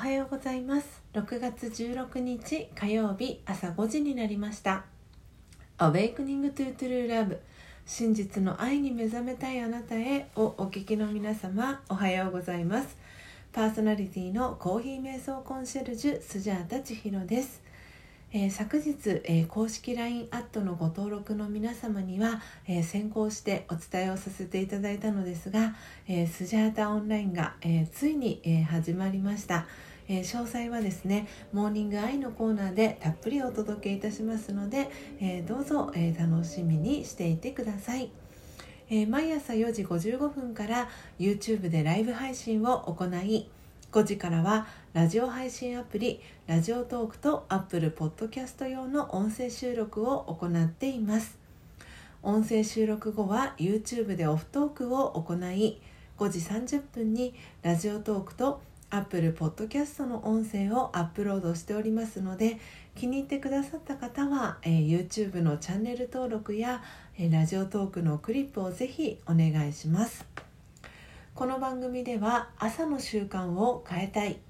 はようございます。6月16日火曜日朝5時になりました。Awakening to True Love 真実の愛に目覚めたいあなたへをお聞きの皆様おはようございます。パーソナリティのコーヒー瞑想コンシェルジュスジャータ千尋です。えー、昨日、えー、公式 LINE アットのご登録の皆様には、えー、先行してお伝えをさせていただいたのですが、えスジャータオンラインが、えついに、え始まりました、え詳細はですねモーニングアイのコーナーでたっぷりお届けいたしますので、えどうぞ、え楽しみにしていてください。え毎朝4時55分から YouTube でライブ配信を行い5時からはラジオ配信アプリラジオトークと Apple Podcast 用の音声収録を行っています音声収録後は YouTube でオフトークを行い5時30分にラジオトークと Apple Podcast の音声をアップロードしておりますので気に入ってくださった方は、えー、YouTube のチャンネル登録や、えー、ラジオトークのクリップをぜひお願いします。この番組では朝の習慣を変えたい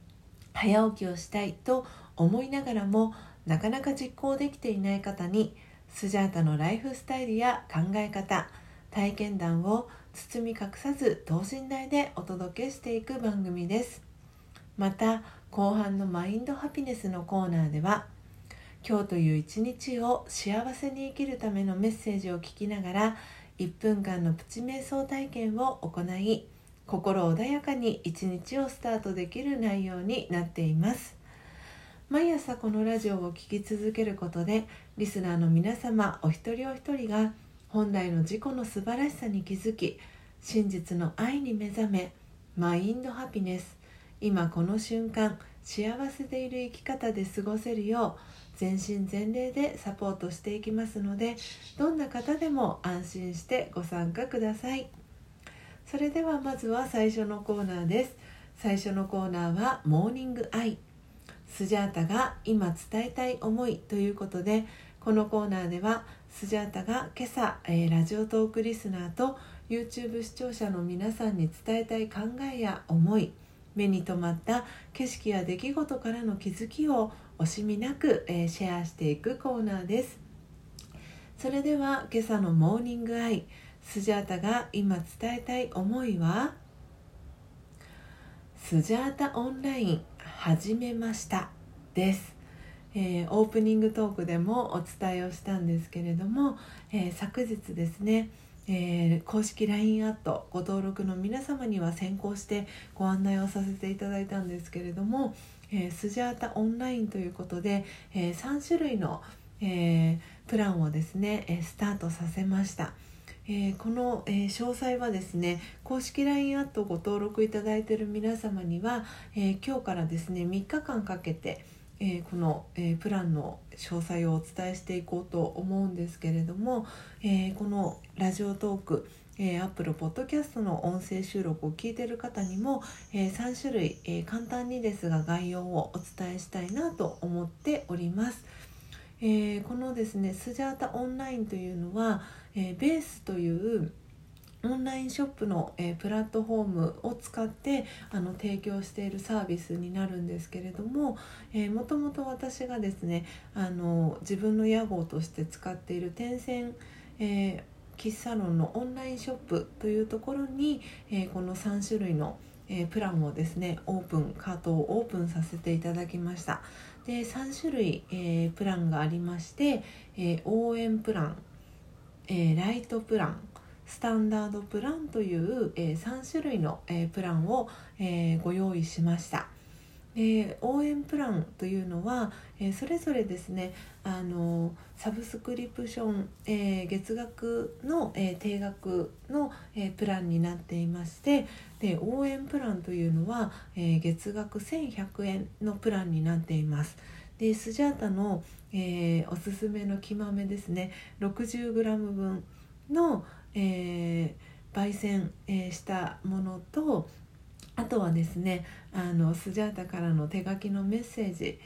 早起きをしたいと思いながらもなかなか実行できていない方にスジャータのライフスタイルや考え方体験談を包み隠さず等身大でお届けしていく番組です。また後半のマインドハピネスのコーナーでは今日という一日を幸せに生きるためのメッセージを聞きながら1分間のプチ瞑想体験を行い心穏やかに一日をスタートできる内容になっています毎朝このラジオを聴き続けることでリスナーの皆様お一人お一人が本来の自己の素晴らしさに気づき真実の愛に目覚めマインドハピネス今この瞬間幸せでいる生き方で過ごせるよう全身全霊でサポートしていきますのでどんな方でも安心してご参加ください。それではまずは最初のコーナーです。最初のコーナーはモーニングアイ。スジャータが今伝えたい思いということでこのコーナーではスジャータが今朝、えー、ラジオトークリスナーと YouTube 視聴者の皆さんに伝えたい考えや思い目に留まった景色や出来事からの気づきを惜しみなく、えー、シェアしていくコーナーです。それでは今朝のモーニングアイ。スジャータが今伝えたい思いはスジャータオンライン始めましたです、えー、オープニングトークでもお伝えをしたんですけれども、えー、昨日ですねえー、公式 LINE アットご登録の皆様には先行してご案内をさせていただいたんですけれども、えー、スジャータオンラインということで、えー、3種類の、えプランをですねえスタートさせました。えー、この、えー、詳細はですね公式 LINE アットご登録いただいている皆様には、えー、今日からですね3日間かけて、えこの、えプランの詳細をお伝えしていこうと思うんですけれども、えこのラジオトークえー、Apple Podcast の音声収録を聞いている方にも、えー、3種類、えー、簡単にですが概要をお伝えしたいなと思っております。えー、このですねスジャータオンラインというのは、えー、ベースというオンラインショップの、えー、プラットフォームを使ってあの提供しているサービスになるんですけれども、え、もともと私がですねあの自分の屋号として使っている点線、えー、喫茶ロンのオンラインショップというところに、えこの3種類の、えプランをですねオープンカートをオープンさせていただきました。で3種類、えー、プランがありまして、えー、応援プラン、え、ライトプランスタンダードプランという、え3種類の、えプランを、えご用意しました。え応援プランというのは、えそれぞれですねあのサブスクリプション、え月額の、え定額の、えプランになっていましてで応援プランというのは、え月額1100円のプランになっています。でスジャータの、えー、おすすめの木豆ですね 60g 分の、えー、焙煎、えー、したものとあとはですねあのスジャータからの手書きのメッセージ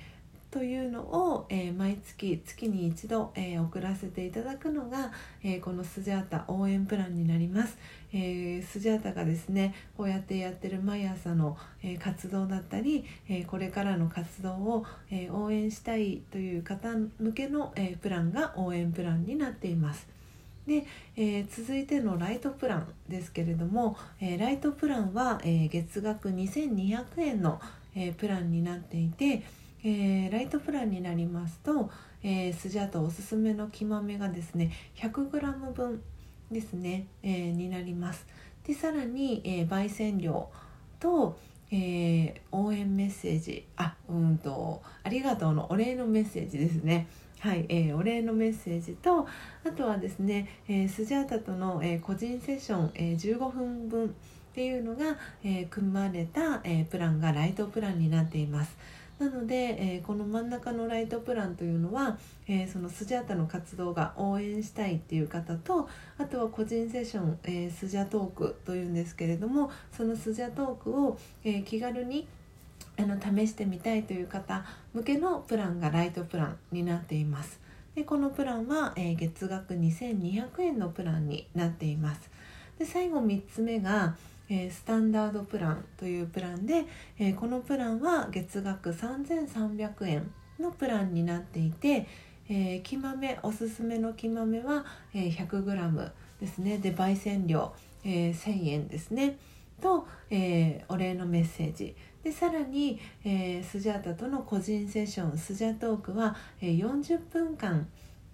というのを、えー、毎月月に一度、えー、送らせていただくのが、えー、このスジャータ応援プランになります、えスジャータがですねこうやってやってる毎朝の、え活動だったり、えこれからの活動を、え応援したいという方向けの、えプランが応援プランになっています。で、えー、続いてのライトプランですけれども、えー、ライトプランは、えー、月額2200円の、えプランになっていて、えライトプランになりますと、えスジャータおすすめの木豆がですね 100g 分ですね、えになります。でさらに、え焙煎料と、え応援メッセージあうんとありがとうのお礼のメッセージですね。はい、えー、お礼のメッセージとあとはですね、えー、スジャータとの、えー、個人セッション、えー、15分分っていうのが、えー、組まれた、えー、プランがライトプランになっています。なので、えー、この真ん中のライトプランというのは、えー、そのスジャータの活動が応援したいっていう方とあとは個人セッション、えー、スジャトークというんですけれどもそのスジャトークを、え気軽にあの試してみたいという方向けのプランがライトプランになっています。でこのプランは、えー、月額2200円のプランになっています。で最後3つ目が、えー、スタンダードプランというプランで、えー、このプランは月額3300円のプランになっていて、えー、木豆おすすめの木豆は、えー、100g ですね。で焙煎料、えー、1000円ですね。と、えー、お礼のメッセージ。でさらに、えー、スジャータとの個人セッションスジャトークは、えー、40分間っ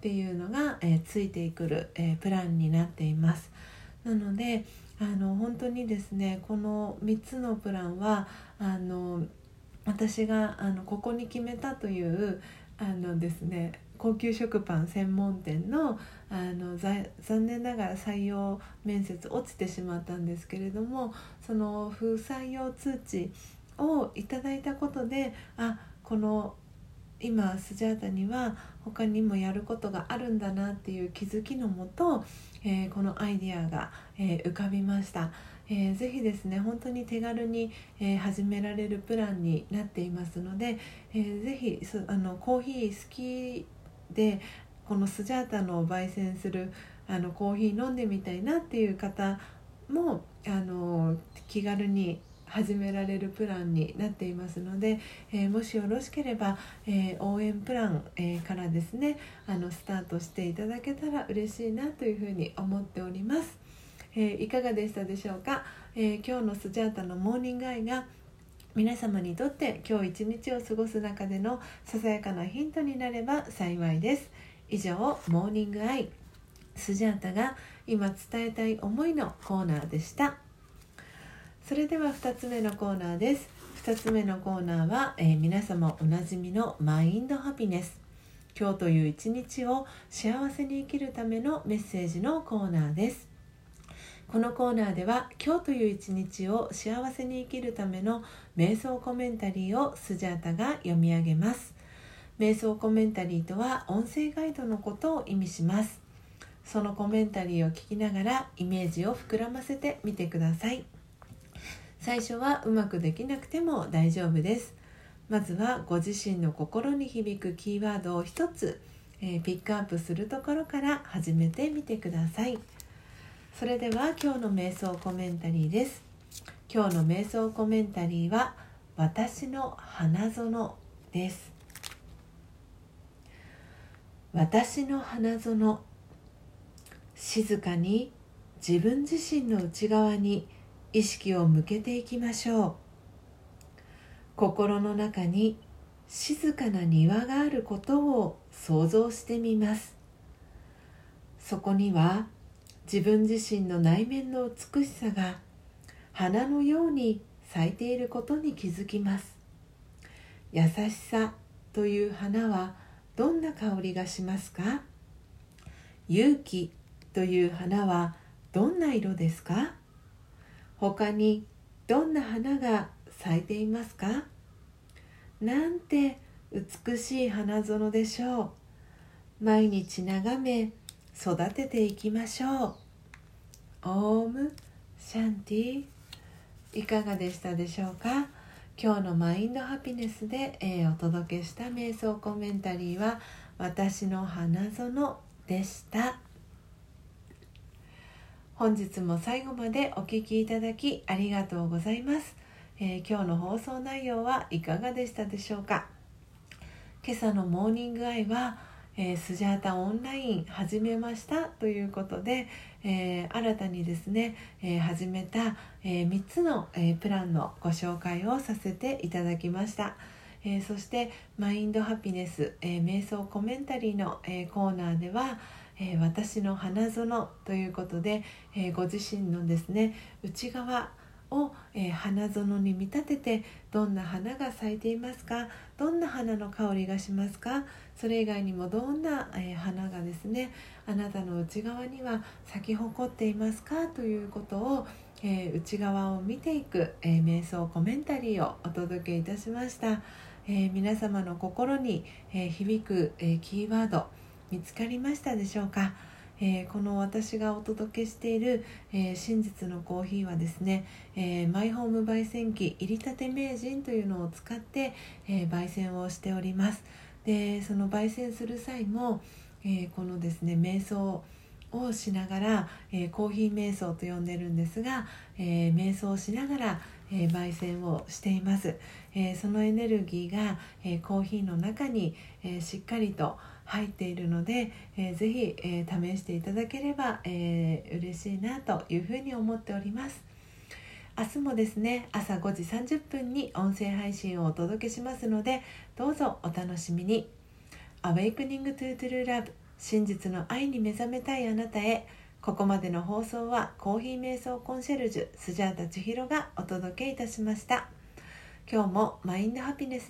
ていうのが、えー、ついてくる、え、プランになっています。なのであの本当にですねこの3つのプランはあの私があのここに決めたというあのですね高級食パン専門店のあの残念ながら採用面接落ちてしまったんですけれどもその不採用通知をいただいたことであこの今スジャータには他にもやることがあるんだなっていう気づきのもと、えー、このアイディアが、えー、浮かびました。えー、ぜひですね本当に手軽に、えー、始められるプランになっていますので、えー、ぜひあのコーヒー好きでこのスジャータの焙煎するあのコーヒー飲んでみたいなっていう方もあの気軽に始められるプランになっていますので、えー、もしよろしければ、えー、応援プラン、えー、からですねあのスタートしていただけたら嬉しいなというふうに思っております、えいかがでしたでしょうか、え今日のスジャータのモーニングアイが皆様にとって今日一日を過ごす中でのささやかなヒントになれば幸いです。以上モーニングアイ。スジャータが今伝えたい思いのコーナーでした。それでは2つ目のコーナーです。2つ目のコーナーは、えー、皆様おなじみのマインドハピネス。今日という一日を幸せに生きるためのメッセージのコーナーです。このコーナーでは今日という一日を幸せに生きるための瞑想コメンタリーをスジャータが読み上げます。瞑想コメンタリーとは音声ガイドのことを意味します。そのコメンタリーを聞きながらイメージを膨らませてみてください。最初はうまくできなくても大丈夫です。まずはご自身の心に響くキーワードを一つ、えー、ピックアップするところから始めてみてください。それでは今日の瞑想コメンタリーです。今日の瞑想コメンタリーは私の花園です。私の花園。静かに自分自身の内側に意識を向けていきましょう。心の中に静かな庭があることを想像してみます。そこには自分自身の内面の美しさが花のように咲いていることに気づきます。優しさという花はどんな香りがしますか？勇気という花はどんな色ですか？他にどんな花が咲いていますか？なんて美しい花園でしょう。毎日眺め育てていきましょう。オームシャンティ。いかがでしたでしょうか？今日のマインドハピネスで、えー、お届けした瞑想コメンタリーは「私の花園」でした。本日も最後までお聴きいただきありがとうございます、えー、今日の放送内容はいかがでしたでしょうか？今朝のモーニングアイはえー、スジャータオンライン始めましたということで、えー、新たにですね、えー、始めた、え3つの、えプランのご紹介をさせていただきました。えそしてマインドハピネス、え瞑想コメンタリーの、えコーナーでは、え私の花園ということで、えご自身のですね内側を、えー、花園に見立ててどんな花が咲いていますかどんな花の香りがしますかそれ以外にもどんな、えー、花がですねあなたの内側には咲き誇っていますかということを、えー、内側を見ていく、え瞑想コメンタリーをお届けいたしました、え皆様の心に、え響く、えキーワード見つかりましたでしょうか？えー、この私がお届けしている、えー、真実のコーヒーはですね、えー、マイホーム焙煎機入りたて名人というのを使って、え焙煎をしております。でその焙煎する際も、えこのですね瞑想をしながら、えコーヒー瞑想と呼んでるんですが、え瞑想をしながら、え焙煎をしています、えそのエネルギーが、えコーヒーの中に、えしっかりと入っているので、えー、ぜひ、えー、試していただければ、えー、嬉しいなというふうに思っております。明日もですね朝5時30分に音声配信をお届けしますのでどうぞお楽しみに。Awakening to True Love 真実の愛に目覚めたいあなたへここまでの放送はコーヒー瞑想コンシェルジュスジャータ千尋がお届けいたしました。今日もマインドハピネス